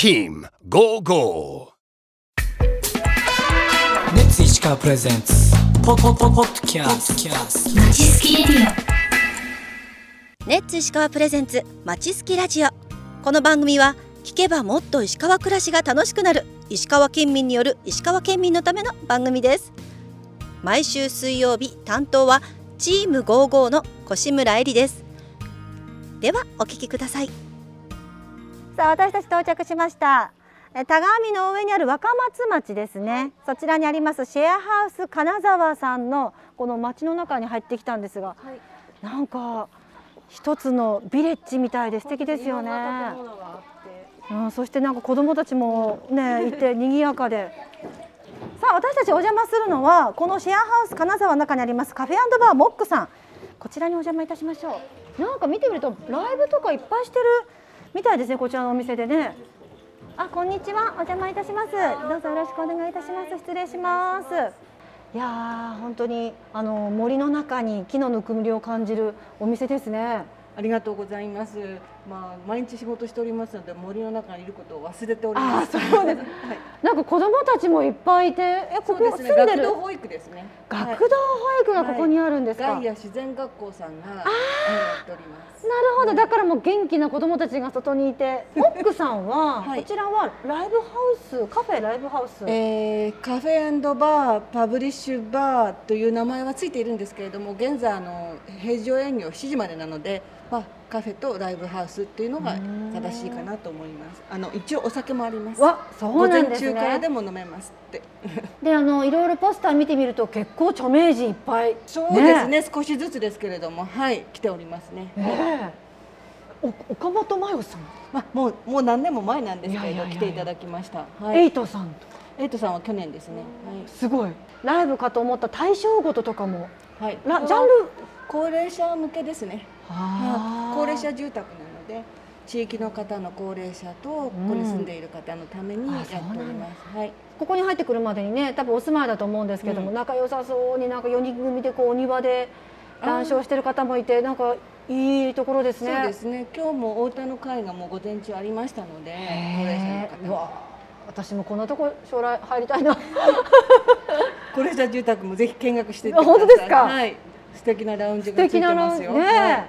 Team Go Go. レッツ石川プレゼンツポポポポッドキャストキャストまちすきレディネッツ石川プレゼンツまちすきラジオこの番組は聞けばもっと石川暮らしが楽しくなる。石川県民による石川県民のための番組です。毎週水曜日担当はチーム55の越村恵里です。ではお聞きくださいさあ私たち到着しました。え田川海の上にある若松町ですね。そちらにありますシェアハウス金沢さんのこの町の中に入ってきたんですが、なんか一つのビレッジみたいで素敵ですよね。うん、そしてなんか子供たちもねいて賑やかで。さあ私たちお邪魔するのはこのシェアハウス金沢の中にありますカフェバーモックさん。こちらにお邪魔いたしましょう。なんか見てみるとライブとかいっぱいしてるみたいですねこちらのお店でね。あこんにちは。お邪魔いたします。どうぞよろしくお願いいたします。失礼します。いやー本当にあの森の中に木のぬくもりを感じるお店ですね。ありがとうございます。まあ毎日仕事しておりますので森の中にいることを忘れております。そうですはい。なんか子供たちもいっぱいいてえここですね。学童保育ですね。学童保育がここにあるんですか、ガイア自然学校さんがやっております。なるほど、だからもう元気な子供たちが外にいて、モックさんは、はいこちらはライブハウス、カフェライブハウス？えー、カフェバーパブリッシュバーという名前はついているんですけれども現在あの平常営業7時までなので、まあ、カフェとライブハウスっていうのが正しいかなと思います。あの一応お酒もあります。わ、そう午前なんです中からでね。も飲めますって。で、あのいろいろポスター見てみると結構著名人いっぱい。そうですね。少しずつですけれども。はい。来ておりますね、ねえ。お岡本真代さん、まあ、もうもう何年も前なんですけど来ていただきました、はエイい、トさんと。エイトさんは去年ですね。すごい。ライブかと思った大正ごととかも、はい、ジャンル。高齢者向けですね。あー。高齢者住宅なので地域の方の高齢者とここに住んでいる方のためにやっております、はい。ここに入ってくるまでにね多分お住まいだと思うんですけども、うん。仲良さそうになんか4人組でこうお庭で談笑してる方もいてなんかいいところですね。そうですね。今日もお歌の会がもう午前中ありましたので高齢者の方。私もこんなとこ将来入りたいな。高齢者住宅もぜひ見学していってください。本当ですか？はい素敵なラウンジ素がついてますよ。ね、は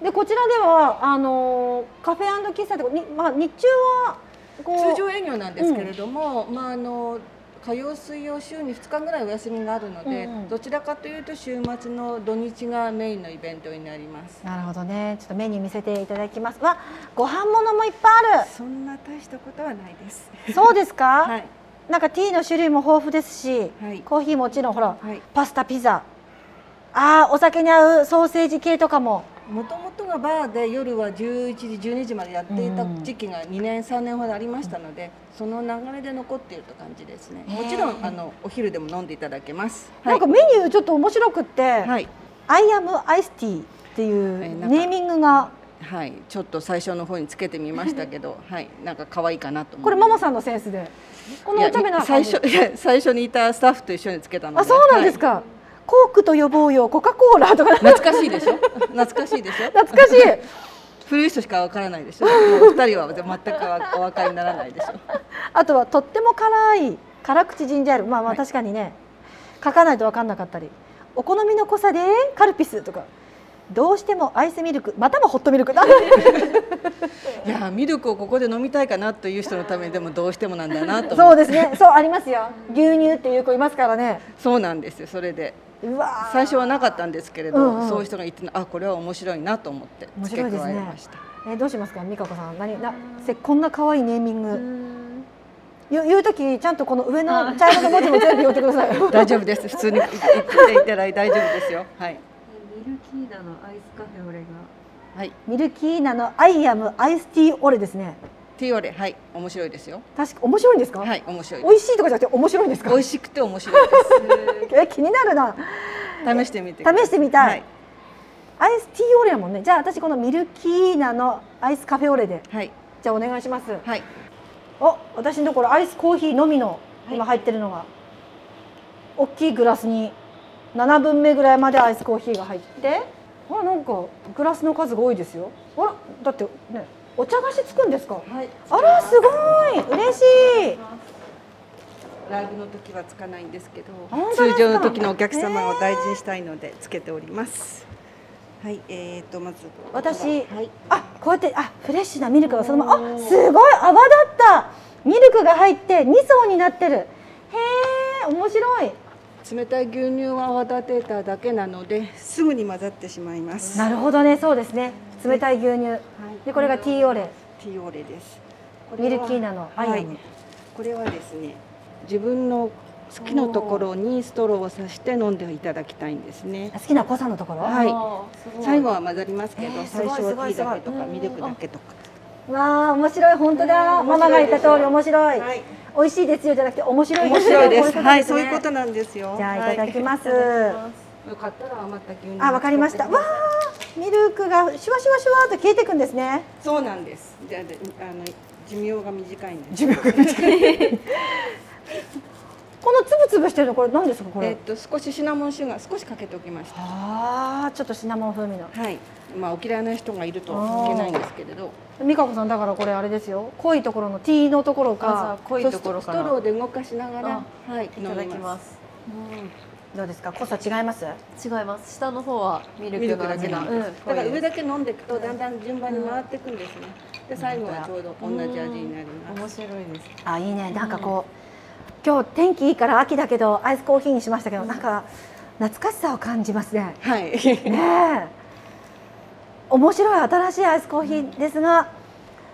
い。でこちらではあのーカフェ喫茶とかにまあ日中は通常営業なんですけれども、まああの火曜水曜週に2日ぐらいお休みがあるので、うんうん。どちらかというと週末の土日がメインのイベントになります。なるほどね。ちょっとメニュー見せていただきます。わご飯物もいっぱいあそんな大したことはないです。るそうですか、はい。なんかティーの種類も豊富ですし、はい。コーヒーもちろんほら、はい。パスタピザあーお酒に合うソーセージ系とかも。もともとがバーで夜は11時12時までやっていた時期が2年3年ほどありましたので、その流れで残っていると感じですね。もちろんあのお昼でも飲んでいただけます。なんかメニューちょっと面白くって、はい。アイアムアイスティーっていうネーミングが。はい、ちょっと最初の方につけてみましたけど、はい、なんか可愛いかなとこれママさんのセンスで。このお茶目な最初最初にいたスタッフと一緒につけたので。あそうなんですはい。か、コークと呼ぼうよコカ・コーラとか。懐かしいでしょ？懐かしいでしょ？懐かしい。古い人しかわからないでしょ？二人は全くお分かりにならないでしょ？あとはとっても辛い辛口ジンジャーエール。まあまあはい。確かにね、書かないと分かんなかったり。お好みの濃さでカルピスとか。どうしてもアイスミルク。またもホットミルクいやミルクをここで飲みたいかなという人のためにでもどうしてもなんだなとそうですね。そうありますよ。牛乳っていう子いますからね。そうなんですよ。それで最初はなかったんですけれど、うんうん。そういう人がいてあこれは面白いなと思って面付け加えました、えどうしますか？美香子さん。何なせこんな可愛いネーミング。言う言う時ちゃんとこの上の茶色の文字も全部言ってください。大丈夫です。普通に言っていただいて大丈夫ですよ。はい。ミルキーナのアイスカフェオレが。はい。ミルキーナのアイアムアイスティーオレですねティオレはい面白いですよ。確か面白いんですか、はい面白いで美味しいとかじゃなくて面白いんですか？す美味しくて面白いで え気になるな。す試してみて試してみたい。はい。アイスティーオレやもんね。じゃあ私このミルキーナのアイスカフェオレで。はい。じゃあお願いします。はい。お私のところアイスコーヒーのみの今入ってるのが、大きいグラスに7分目ぐらいまでアイスコーヒーが入って。あらなんかグラスの数が多いですよ。あらだってねお茶菓子つくんですか？はい。あらすごい。嬉しい。ライブの時はつかないんですけど通常の時のお客様を大事にしたいのでつけております。はいえー、とまず私はい。あこうやってあフレッシュなミルクがそのままあすごい泡立った。ミルクが入って2層になってる。へえ面白い。冷たい牛乳を泡立てただけなのですぐに混ざってしまいます。なるほどねそうですね冷たい牛乳。でこれがティーオレティーオレです。ミルキーナの。アイアムはい、これはですね自分の好きなところにストローを刺して飲んでいただきたいんですね。好きな濃さのところ？はい。最後は混ざりますけど、えーす最初はティーだけとかミルクだけとか。わあ面白い。本当だ。ママが言った通り面白い。はい。美味しいですよ。じゃなくて面白い面白いです。こはいそうねいうことなんですよ。じゃあい。ただきます、はい、よかったら余った牛乳あわかりました。わあミルクがシュワシュワシュワっと消えていくんですね。そうなんです。じゃあの寿命が短いんです寿命が短い。このつぶつぶしてるのこれ何ですかこれ、えっと少しシナモンシュガー少しかけておきました。ああちょっとシナモン風味の。はい。まあお嫌いな人がいるといけないんですけれど。美香子さんだからこれあれですよ。濃いところの T のところあか濃いところスからトローで動かしながら。はいいただきますどうですか？濃さ違います？違います。下の方はミルクの味が、うんん、だから上だけ飲んでいくとだんだん順番に回っていくんですね。で最後はちょうど同じ味になります面白いです。あいいね。なんかこう、今日天気いいから秋だけどアイスコーヒーにしましたけど、なんか懐かしさを感じますね。はい。ねえ。面白い新しいアイスコーヒーですが、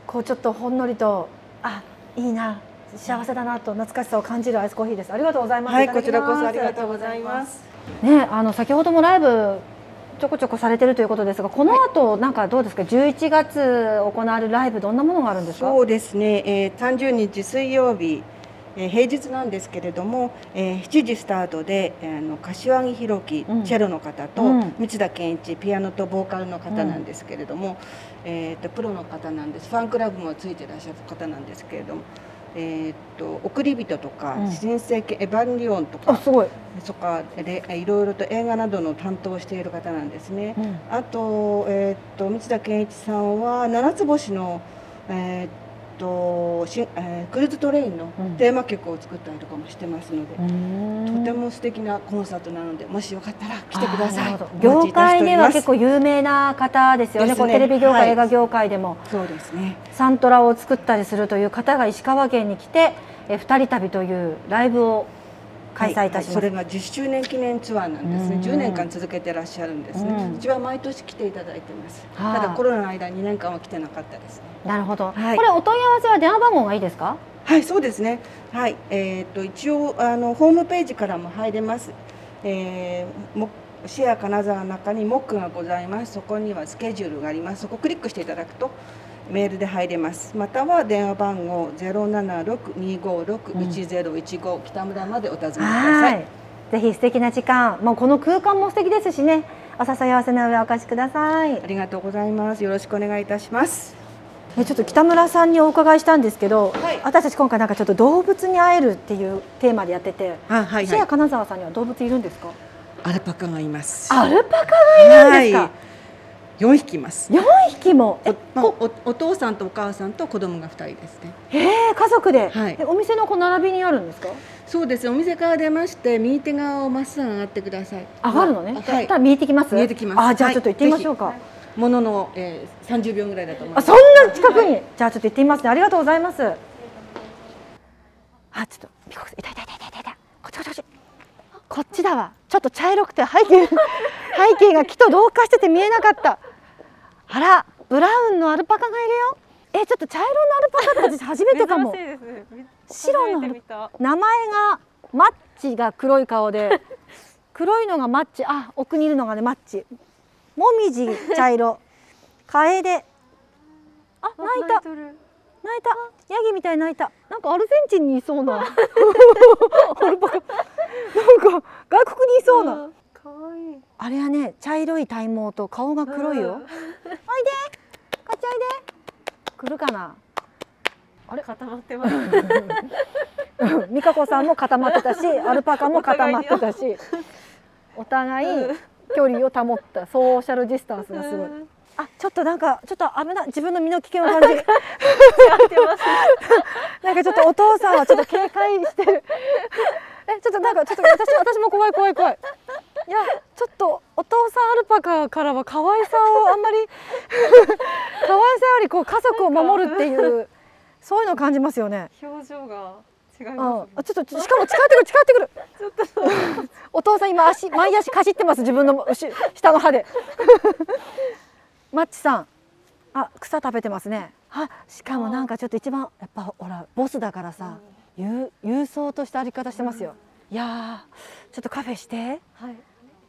こうちょっとほんのりとあいいな幸せだなと懐かしさを感じるアイスコーヒーです。ありがとうございます。はいこちらこそありがとうございます。ねあの先ほどもライブちょこちょこされてるということですがこの後なんかどうですか？11月行われるライブどんなものがあるんですか？そうですね、えー、30日水曜日、えー平日なんですけれども、えー7時スタートで、えーあの柏木弘樹、うん。チェロの方と、うん。三田健一ピアノとボーカルの方なんですけれども、えー、とプロの方なんです。ファンクラブもついてらっしゃる方なんですけれども。えー、と送り人とか、うん。新世紀エヴァンリオンとかあすごい、とかでいろいろと映画などの担当をしている方なんですね。うん。あと,、えー、と三田健一さんは七つ星の、えーっとしえークルーズトレインのうん。テーマ曲を作ったりとかもしてますので、ととても素敵なコンサートなのでもしよかったら来てください。業界では結構有名な方ですよね。ねこうテレビ業界、はい映画業界でも。そうですね。サントラを作ったりするという方が石川県に来てえ二人旅というライブを開催いたします、はいはいそれが10周年記念ツアーなんですね。うん10年間続けてらっしゃるんですね。うんうちは毎年来ていただいてます。はあただコロナの間2年間は来てなかったですね。なるほど、はいこれお問い合わせは電話番号がいいですか？はい、そうですね。はい、えっ、と一応あのホームページからも入れます。えー、もシェア金沢の中にモックがございます。そこにはスケジュールがあります。そこをクリックしていただくとメールで入れます。または電話番号ゼロ七六二五六一ゼロ一五北村までお尋ねください。はいぜひ素敵な時間もうこの空間も素敵ですしねお誘い合わせの上お貸しくださいありがとうございます。よろしくお願いいたします。えちょっと北村さんにお伺いしたんですけど、はい私たち今回なんかちょっと動物に会えるっていうテーマでやってて、あ、はいシェア金沢さんには動物いるんですか？アルパカがいます。アルパカがいるんですか、はい。四匹います。4匹も？えおまあ、おお父さんとお母さんと子供が二人ですね。へえ家族で、はい。でお店のこう並びにあるんですか？そうです。ね。お店から出まして右手側をまっすぐ上がってください。上がるのね、あはい。ただ見えてきます？見えてきます。あじゃあはい。ちょっと行ってみましょうか、ものの、えー、30秒ぐらいだと思います。あそんな近くに？じゃあちょっと行ってみますね。ありがとうございます。あちょっとピココさんいたいたいたいたいこっちこっちこっちだわ。ちょっと茶色くて背景背景が木と同化してて見えなかった。あらブラウンのアルパカがいるよ。えちょっと茶色のアルパカって私初めてかも白の名前がマッチが黒い顔で 黒いのがマッチ。あ奥にいるのがねマッチ。もみじ茶色。カエデ。あ泣いた。泣いた。ヤギみたいに泣いた。なんかアルゼンチンにいそうな。アルパカ。なんか外国にいそうな、うんいい。あれはね茶色い体毛と顔が黒いよ、おいで。こっちおいで。来るかな。あれ？固まってます。美香子さんも固まってたし アルパカも固まってたしお互い距離を保ったソーシャルディスタンスがすごい。あちょっとなんかちょっと危ない自分の身の危険を感じる。なんかちょっとお父さんはちょっと警戒してる。えちょっとなんかちょっと私私も怖い怖い怖いいやちょっとお父さんアルパカからは可愛さをあんまり 可愛さよりこう家族を守るっていうそういうのを感じますよね。表情が違いうん。ます、あちょっとしかも近寄ってくる近寄ってくる。お父さん今足前足かじってます自分の後下の歯で。マッチさん。あ草食べてますね。あしかもなんかちょっと一番やっぱほらボスだからさ、ゆ郵送とした歩き方してますよ、いやーちょっとカフェして。はい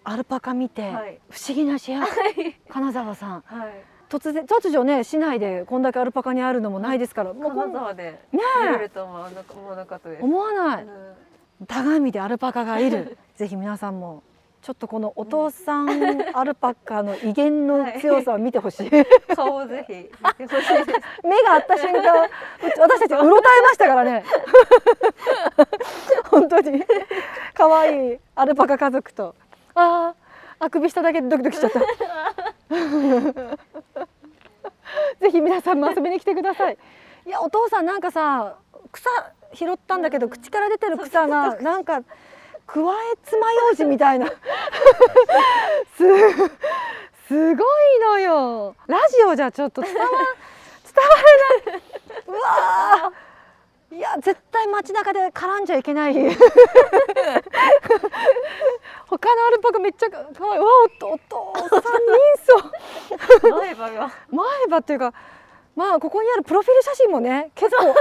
アルパカ見て、はい。不思議な幸せ。金沢さん。はい。突然突如ね市内でこんだけアルパカにあるのもないですから、金沢でね見れえると思わなか思わなかったです。思わない、うん。鏡でアルパカがいる。ぜひ皆さんもちょっとこのお父さんアルパカの威厳の強さを見てほしい。顔をぜひ見てほしい目が合った瞬間私たちうろたえましたからね。本当に。可愛いアルパカ家族とあーあくびしただけでドキドキしちゃった。ぜひ皆さんも遊びに来てください。いやお父さんなんかさ草拾ったんだけど口から出てる草がなんかくわえ爪楊枝みたいな。すすごいのよ。ラジオじゃちょっと伝わ伝われない。うわー。いや絶対街中で絡んじゃいけない 他のアルパカめっちゃかわいい。わおお父さん人相前歯が。前歯っていうかまあここにあるプロフィール写真もね結構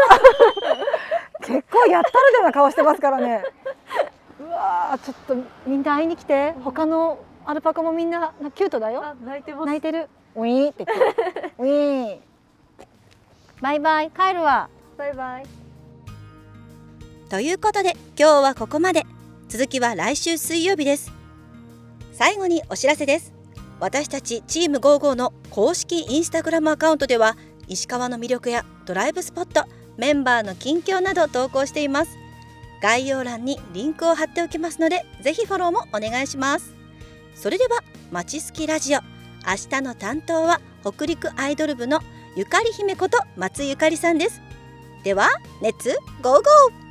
結構やったるでな顔してますからね。うわー。ちょっとみんな会いに来て。他のアルパカもみんなキュートだよ。あ泣いてます。泣いてる。ウィーンって言って。るウィーン。バイバイ。帰るわ。バイバイ。ということで今日はここまで続きは来週水曜日です。最後にお知らせです。私たちチーム55の公式インスタグラムアカウントでは石川の魅力やドライブスポットメンバーの近況など投稿しています。概要欄にリンクを貼っておきますのでぜひフォローもお願いします。それではまちすきラジオ。明日の担当は北陸アイドル部のゆかり姫こと松ゆかりさんです。ではレッツゴーゴー!